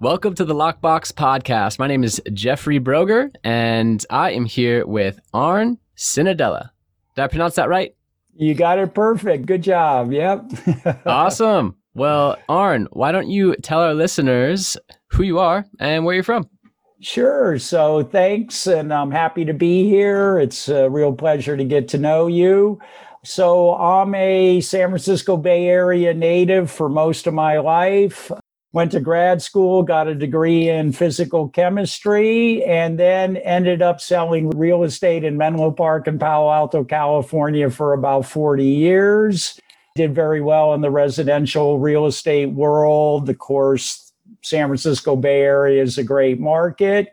Welcome to the Lockbox Podcast. My name is Jeffrey Broger, and I am here with Arn Cenedella. Did I pronounce that right? You got it perfect. Good job. Yep. awesome. Well, Arn, why don't you tell our listeners who you are and where you're from? Sure. So thanks, and I'm happy to be here. It's a real pleasure to get to know you. So I'm a San Francisco Bay Area native for most of my life went to grad school, got a degree in physical chemistry, and then ended up selling real estate in Menlo Park and Palo Alto, California for about 40 years. Did very well in the residential real estate world. Of course, San Francisco Bay Area is a great market.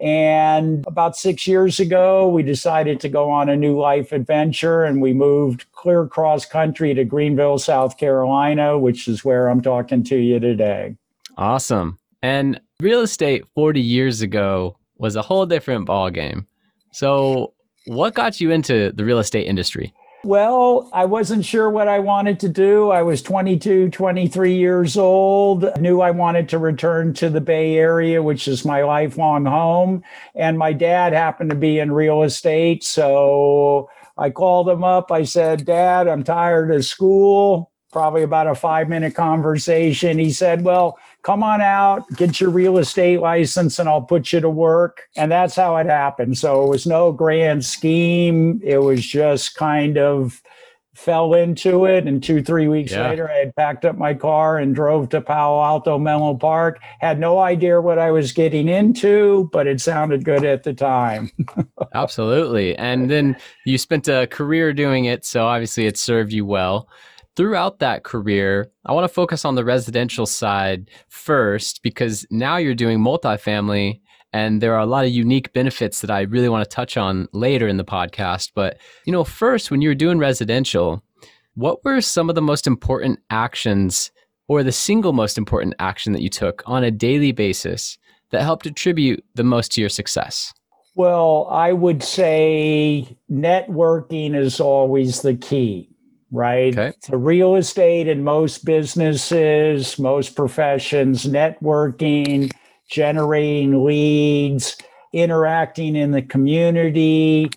And about six years ago, we decided to go on a new life adventure and we moved clear across country to Greenville, South Carolina, which is where I'm talking to you today. Awesome. And real estate 40 years ago was a whole different ballgame. So, what got you into the real estate industry? Well, I wasn't sure what I wanted to do. I was 22, 23 years old. I knew I wanted to return to the Bay Area, which is my lifelong home. And my dad happened to be in real estate. So I called him up. I said, Dad, I'm tired of school. Probably about a five minute conversation. He said, Well, come on out, get your real estate license, and I'll put you to work. And that's how it happened. So it was no grand scheme. It was just kind of fell into it. And two, three weeks yeah. later, I had packed up my car and drove to Palo Alto Menlo Park. Had no idea what I was getting into, but it sounded good at the time. Absolutely. And then you spent a career doing it. So obviously it served you well throughout that career, I want to focus on the residential side first because now you're doing multifamily and there are a lot of unique benefits that I really want to touch on later in the podcast. But, you know, first, when you were doing residential, what were some of the most important actions or the single most important action that you took on a daily basis that helped attribute the most to your success? Well, I would say networking is always the key right? Okay. So real estate and most businesses, most professions, networking, generating leads, interacting in the community.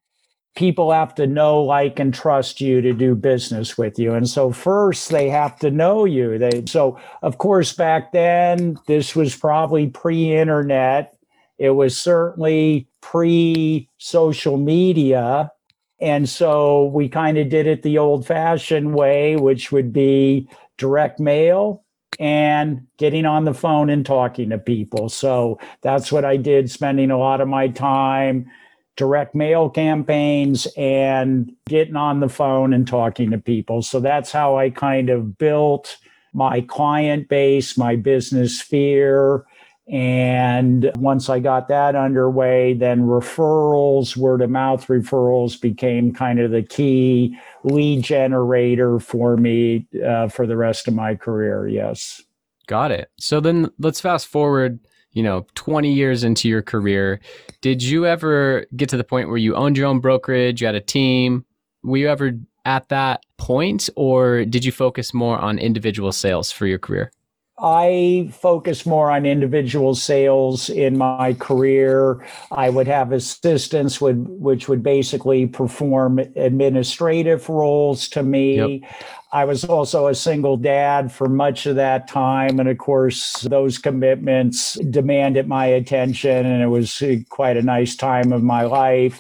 People have to know, like, and trust you to do business with you. And so first they have to know you. They so of course back then this was probably pre-internet. It was certainly pre-social media and so we kind of did it the old fashioned way, which would be direct mail and getting on the phone and talking to people. So that's what I did, spending a lot of my time direct mail campaigns and getting on the phone and talking to people. So that's how I kind of built my client base, my business sphere, and once I got that underway, then referrals, word of mouth referrals became kind of the key lead generator for me uh, for the rest of my career. Yes. Got it. So then let's fast forward, you know, 20 years into your career. Did you ever get to the point where you owned your own brokerage, you had a team? Were you ever at that point, or did you focus more on individual sales for your career? I focus more on individual sales in my career. I would have assistants would which would basically perform administrative roles to me. Yep. I was also a single dad for much of that time. And of course, those commitments demanded my attention, and it was eh, quite a nice time of my life.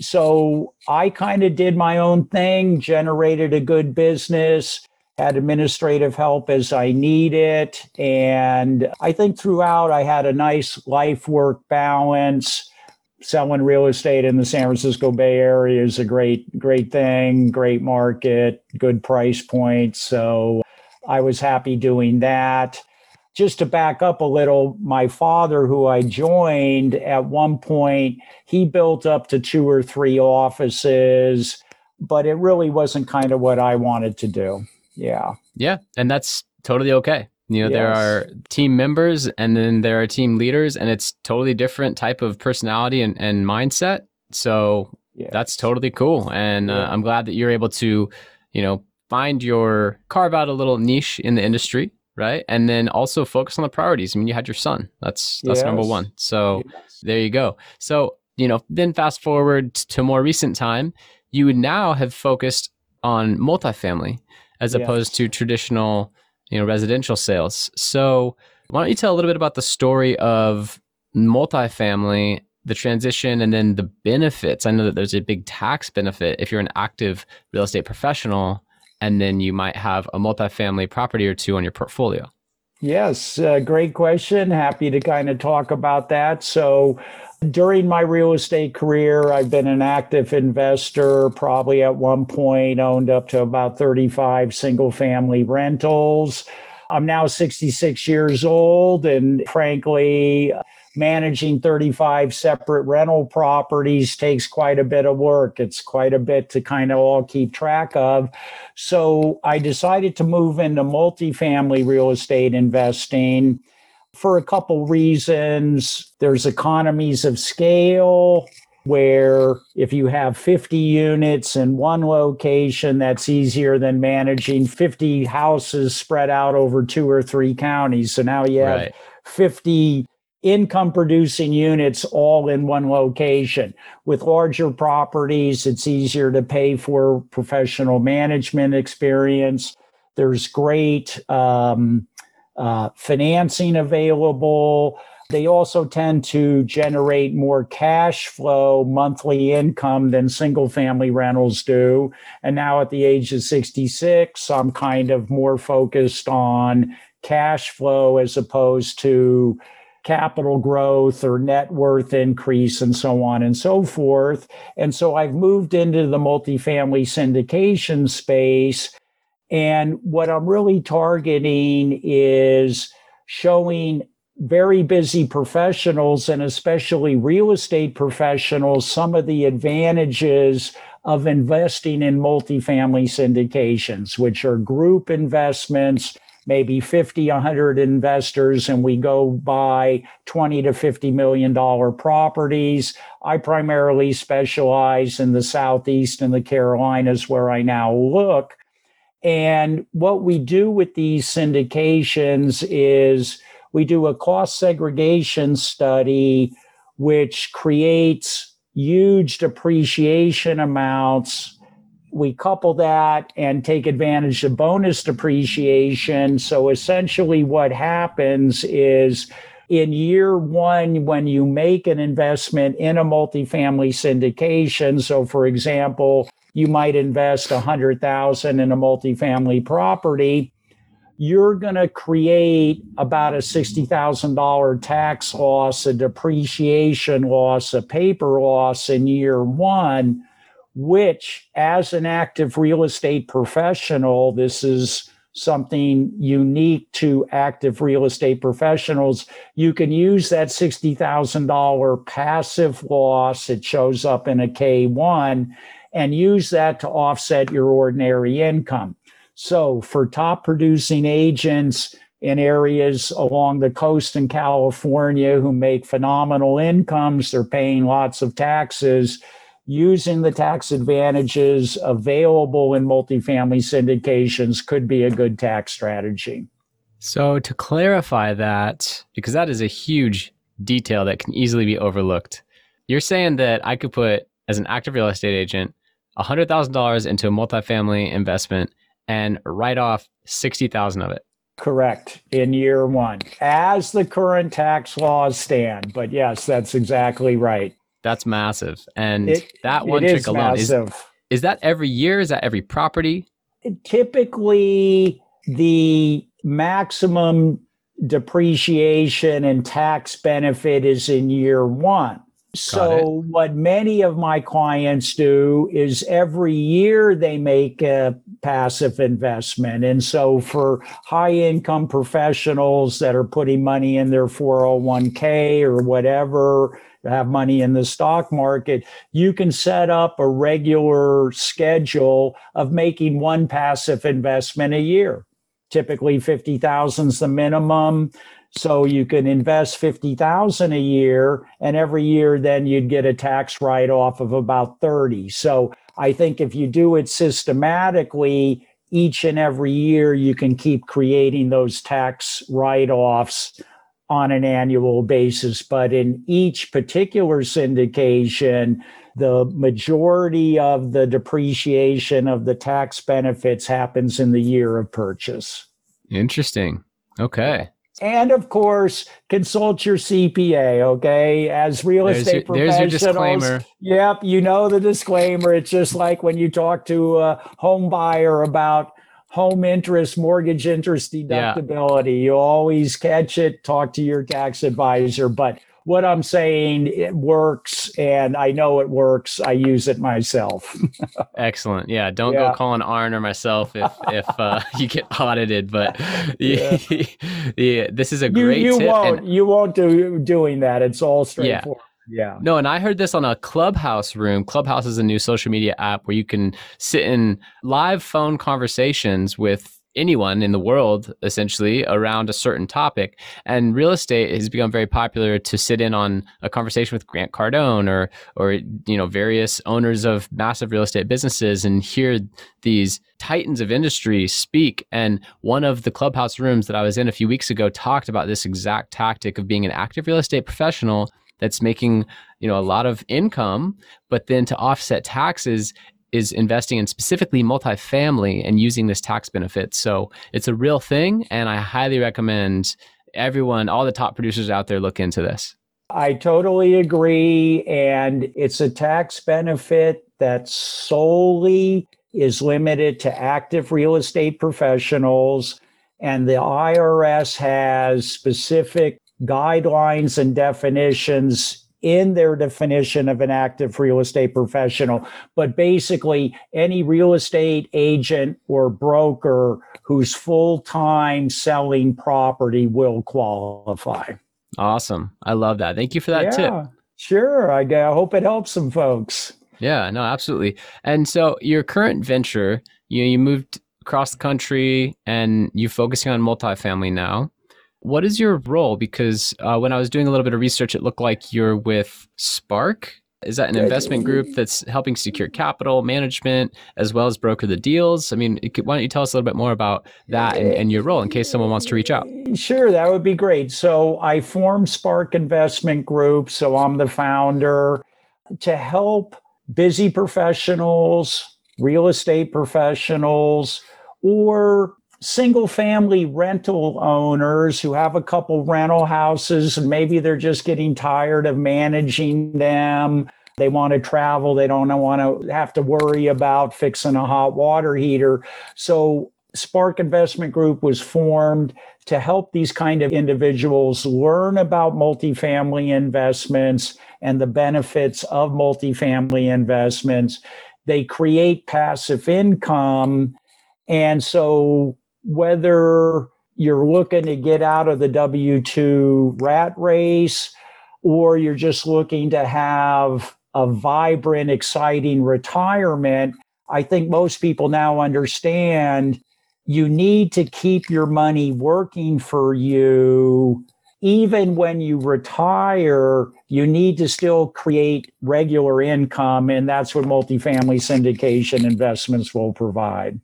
So I kind of did my own thing, generated a good business had administrative help as I need it. And I think throughout I had a nice life work balance. Selling real estate in the San Francisco Bay Area is a great, great thing, great market, good price point. So I was happy doing that. just to back up a little, my father, who I joined at one point, he built up to two or three offices, but it really wasn't kind of what I wanted to do. Yeah. Yeah. And that's totally okay. You know, yes. there are team members and then there are team leaders, and it's totally different type of personality and, and mindset. So yes. that's totally cool. And uh, yeah. uh, I'm glad that you're able to, you know, find your carve out a little niche in the industry right? And then also focus on the priorities. I mean, you had your son. That's that's yes. number one. So yes. there you go. So you know, then fast forward to more recent time, you would now have focused on multifamily as opposed to traditional, you know, residential sales. So why don't you tell a little bit about the story of multifamily, the transition, and then the benefits? I know that there's a big tax benefit if you're an active real estate professional and then you might have a multifamily property or two on your portfolio? Yes, uh, great question. Happy to kind of talk about that. So, during my real estate career, I've been an active investor, probably at one point owned up to about 35 single family rentals. I'm now 66 years old, and frankly, managing 35 separate rental properties takes quite a bit of work. It's quite a bit to kind of all keep track of. So I decided to move into multifamily real estate investing for a couple reasons. There's economies of scale where if you have 50 units in one location, that's easier than managing 50 houses spread out over two or three counties. So now you have right. 50 income producing units all in one location. With larger properties, it's easier to pay for professional management experience. There's great um, uh, financing available. They also tend to generate more cash flow, monthly income than single family rentals do. And now at the age of 66, I'm kind of more focused on cash flow as opposed to capital growth or net worth increase and so on and so forth. And so I've moved into the multifamily syndication space. And what I'm really targeting is showing very busy professionals and especially real estate professionals some of the advantages of investing in multifamily syndications, which are group investments maybe 50, 100 investors, and we go buy 20 to 50 million dollar properties. I primarily specialize in the Southeast and the Carolinas where I now look. And what we do with these syndications is we do a cost segregation study, which creates huge depreciation amounts we couple that and take advantage of bonus depreciation. So essentially, what happens is in year one, when you make an investment in a multifamily syndication, so for example, you might invest a hundred thousand in a multifamily property. You're going to create about a $60,000 tax loss, a depreciation loss, a paper loss in year one which, as an active real estate professional, this is something unique to active real estate professionals. You can use that $60,000 passive loss, it shows up in a K1, and use that to offset your ordinary income. So, for top producing agents, in areas along the coast in California who make phenomenal incomes, they're paying lots of taxes using the tax advantages available in multifamily syndications could be a good tax strategy. So, to clarify that, because that is a huge detail that can easily be overlooked, you're saying that I could put, as an active real estate agent, $100,000 into a multifamily investment and write off 60,000 of it. Correct. In year one, as the current tax laws stand. But yes, that's exactly right. That's massive. And it, that one trick alone massive. is is that every year? Is that every property? Typically the maximum depreciation and tax benefit is in year one. So, what many of my clients do is every year they make a passive investment. And so, for high income professionals that are putting money in their 401k or whatever, have money in the stock market, you can set up a regular schedule of making one passive investment a year. Typically, 50,000 is the minimum. So you can invest 50,000 a year and every year then you'd get a tax write off of about 30. So I think if you do it systematically each and every year you can keep creating those tax write offs on an annual basis but in each particular syndication the majority of the depreciation of the tax benefits happens in the year of purchase. Interesting. Okay. And of course, consult your CPA, okay? As real there's estate your, professionals. There's your disclaimer. Yep, you know the disclaimer. It's just like when you talk to a home buyer about home interest, mortgage interest deductibility. Yeah. You always catch it, talk to your tax advisor. But what I'm saying, it works, and I know it works. I use it myself. Excellent. Yeah, don't yeah. go calling Arn or myself if if uh, you get audited. But yeah. yeah, this is a great. You, won't. And, you won't do doing that. It's all straightforward. Yeah. No, and I heard this on a Clubhouse room. Clubhouse is a new social media app where you can sit in live phone conversations with anyone in the world essentially around a certain topic. And real estate has become very popular to sit in on a conversation with Grant Cardone or or you know various owners of massive real estate businesses and hear these titans of industry speak. And one of the clubhouse rooms that I was in a few weeks ago talked about this exact tactic of being an active real estate professional that's making you know a lot of income but then to offset taxes is investing in specifically multifamily and using this tax benefit. So it's a real thing. And I highly recommend everyone, all the top producers out there, look into this. I totally agree. And it's a tax benefit that solely is limited to active real estate professionals. And the IRS has specific guidelines and definitions in their definition of an active real estate professional. But basically, any real estate agent or broker who's full time selling property will qualify. Awesome. I love that. Thank you for that yeah, tip. Sure. I, I hope it helps some folks. Yeah, no, absolutely. And so your current venture, you you moved across the country and you're focusing on multifamily now. What is your role? Because uh, when I was doing a little bit of research, it looked like you're with Spark. Is that an investment group that's helping secure capital management as well as broker the deals? I mean, why don't you tell us a little bit more about that and, and, your role in case someone wants to reach out? Sure, that would be great. So I formed Spark Investment Group. So I'm the founder to help busy professionals, real estate professionals, or single family rental owners who have a couple rental houses and maybe they're just getting tired of managing them. They want to travel. They don't want to have to worry about fixing a hot water heater. So Spark Investment Group was formed to help these kind of individuals learn about multifamily investments and the benefits of multifamily investments. They create passive income. And so whether you're looking to get out of the W 2 rat race or you're just looking to have a vibrant, exciting retirement, I think most people now understand you need to keep your money working for you. Even when you retire, you need to still create regular income. And that's what multifamily syndication investments will provide.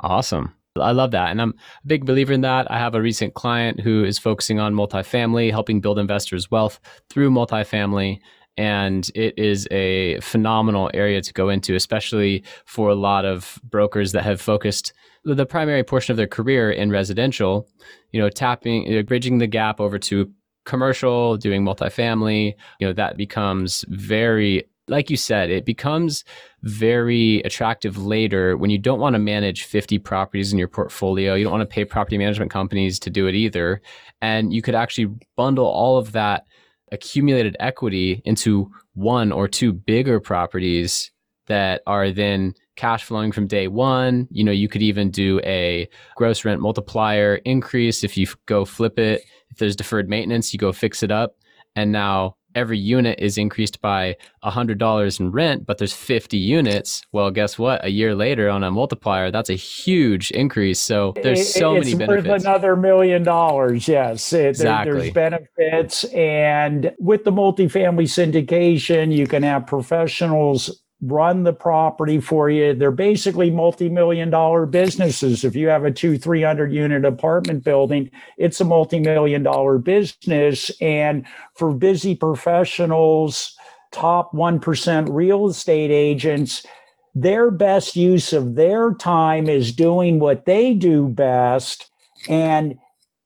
Awesome. I love that. And I'm a big believer in that. I have a recent client who is focusing on multifamily, helping build investors' wealth through multifamily. And it is a phenomenal area to go into, especially for a lot of brokers that have focused the primary portion of their career in residential, you know, tapping, know, bridging the gap over to commercial, doing multifamily, you know, that becomes very like you said, it becomes very attractive later when you don't want to manage 50 properties in your portfolio. You don't want to pay property management companies to do it either. And you could actually bundle all of that accumulated equity into one or two bigger properties that are then cash flowing from day one. You know, you could even do a gross rent multiplier increase if you go flip it. If there's deferred maintenance, you go fix it up. And now every unit is increased by $100 in rent, but there's 50 units. Well, guess what? A year later on a multiplier, that's a huge increase. So there's so it's many benefits. Worth another million dollars. Yes. It, exactly. There, there's benefits. And with the multifamily syndication, you can have professionals run the property for you. They're basically multi-million dollar businesses. If you have a two, 300 unit apartment building, it's a multi-million dollar business. And for busy professionals, top 1% real estate agents, their best use of their time is doing what they do best and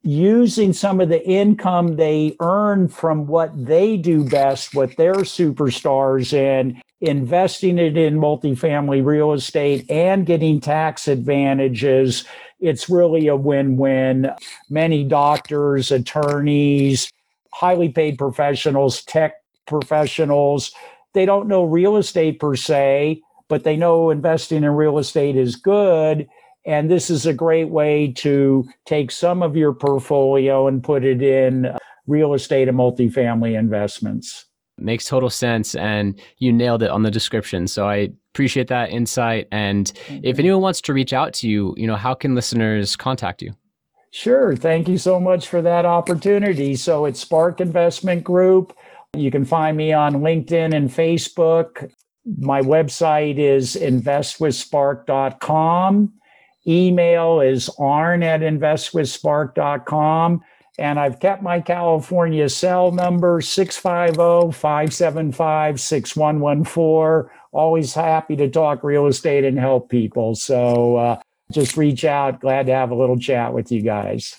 using some of the income they earn from what they do best, what they're superstars in, investing it in multifamily real estate and getting tax advantages. It's really a win win. Many doctors, attorneys, highly paid professionals, tech professionals, they don't know real estate per se, but they know investing in real estate is good. And this is a great way to take some of your portfolio and put it in uh, real estate and multifamily investments. Makes total sense. And you nailed it on the description. So I appreciate that insight. And if anyone wants to reach out to you, you know, how can listeners contact you? Sure. Thank you so much for that opportunity. So it's Spark Investment Group. You can find me on LinkedIn and Facebook. My website is investwithspark.com. Email is arn at investwithspark.com. And I've kept my California cell number 650 575 6114. Always happy to talk real estate and help people. So uh, just reach out. Glad to have a little chat with you guys.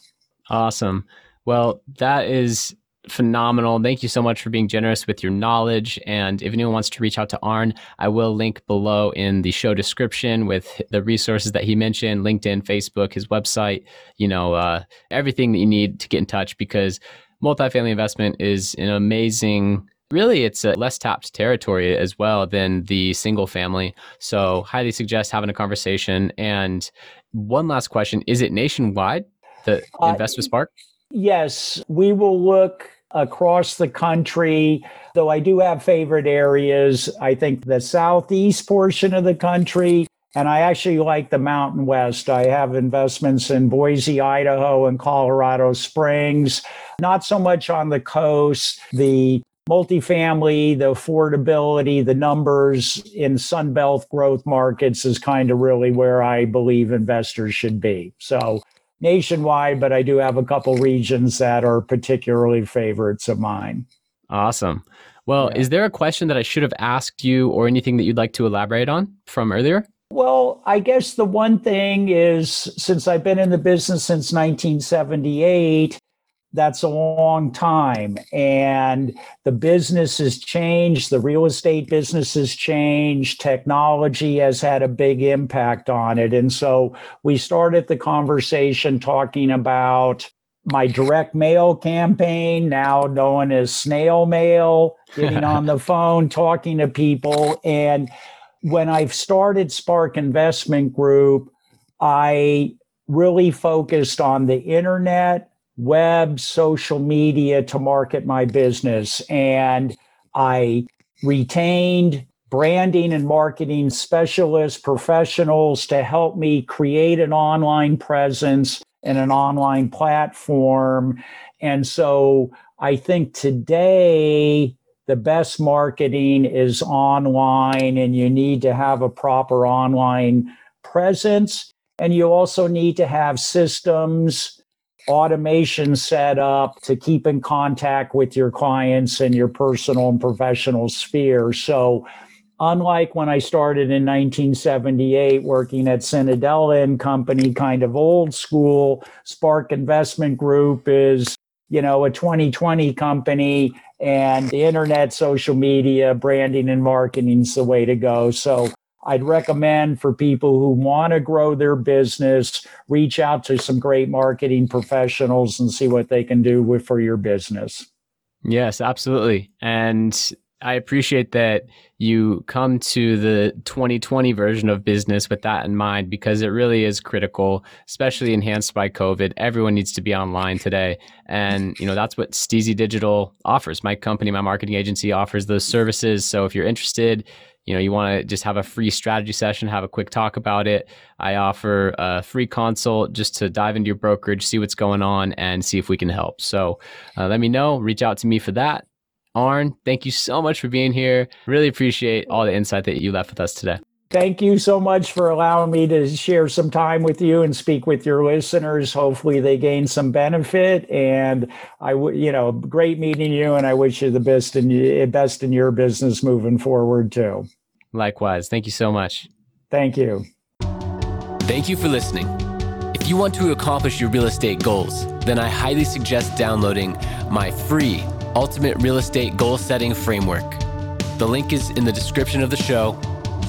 Awesome. Well, that is phenomenal. Thank you so much for being generous with your knowledge. And if anyone wants to reach out to Arn, I will link below in the show description with the resources that he mentioned LinkedIn, Facebook, his website, you know, uh, everything that you need to get in touch because multifamily investment is an amazing. Really, it's a less tapped territory as well than the single family. So, highly suggest having a conversation. And one last question Is it nationwide, the uh, Invest with Spark? Yes, we will look across the country, though I do have favorite areas. I think the southeast portion of the country, and I actually like the Mountain West. I have investments in Boise, Idaho, and Colorado Springs, not so much on the coast. The multifamily, the affordability, the numbers in Sunbelt growth markets is kind of really where I believe investors should be. So nationwide, but I do have a couple regions that are particularly favorites of mine. Awesome. Well, yeah. is there a question that I should have asked you or anything that you'd like to elaborate on from earlier? Well, I guess the one thing is since I've been in the business since 1978, that's a long time. And the business has changed, the real estate business has changed, technology has had a big impact on it. And so we started the conversation talking about my direct mail campaign, now known as snail mail, getting on the phone, talking to people. And when I started Spark Investment Group, I really focused on the internet web, social media to market my business. And I retained branding and marketing specialists, professionals to help me create an online presence and an online platform. And so I think today, the best marketing is online, and you need to have a proper online presence. And you also need to have systems automation set up to keep in contact with your clients and your personal and professional sphere. So, unlike when I started in 1978 working at Cenedella and Company, kind of old school, Spark Investment Group is, you know, a 2020 company and the internet, social media, branding and marketing is the way to go. So I'd recommend for people who want to grow their business, reach out to some great marketing professionals and see what they can do with for your business. Yes, absolutely. And I appreciate that you come to the 2020 version of business with that in mind because it really is critical, especially enhanced by COVID. Everyone needs to be online today. And, you know, that's what Steezy Digital offers. My company, my marketing agency offers those services. So if you're interested, you know, you want to just have a free strategy session, have a quick talk about it. I offer a free consult just to dive into your brokerage, see what's going on, and see if we can help. So uh, let me know. Reach out to me for that. Arn, thank you so much for being here. Really appreciate all the insight that you left with us today. Thank you so much for allowing me to share some time with you and speak with your listeners. Hopefully, they gain some benefit. And I would, you know, great meeting you, and I wish you the best in best in your business moving forward too. Likewise, thank you so much. Thank you. Thank you for listening. If you want to accomplish your real estate goals, then I highly suggest downloading my free Ultimate Real Estate Goal Setting Framework. The link is in the description of the show,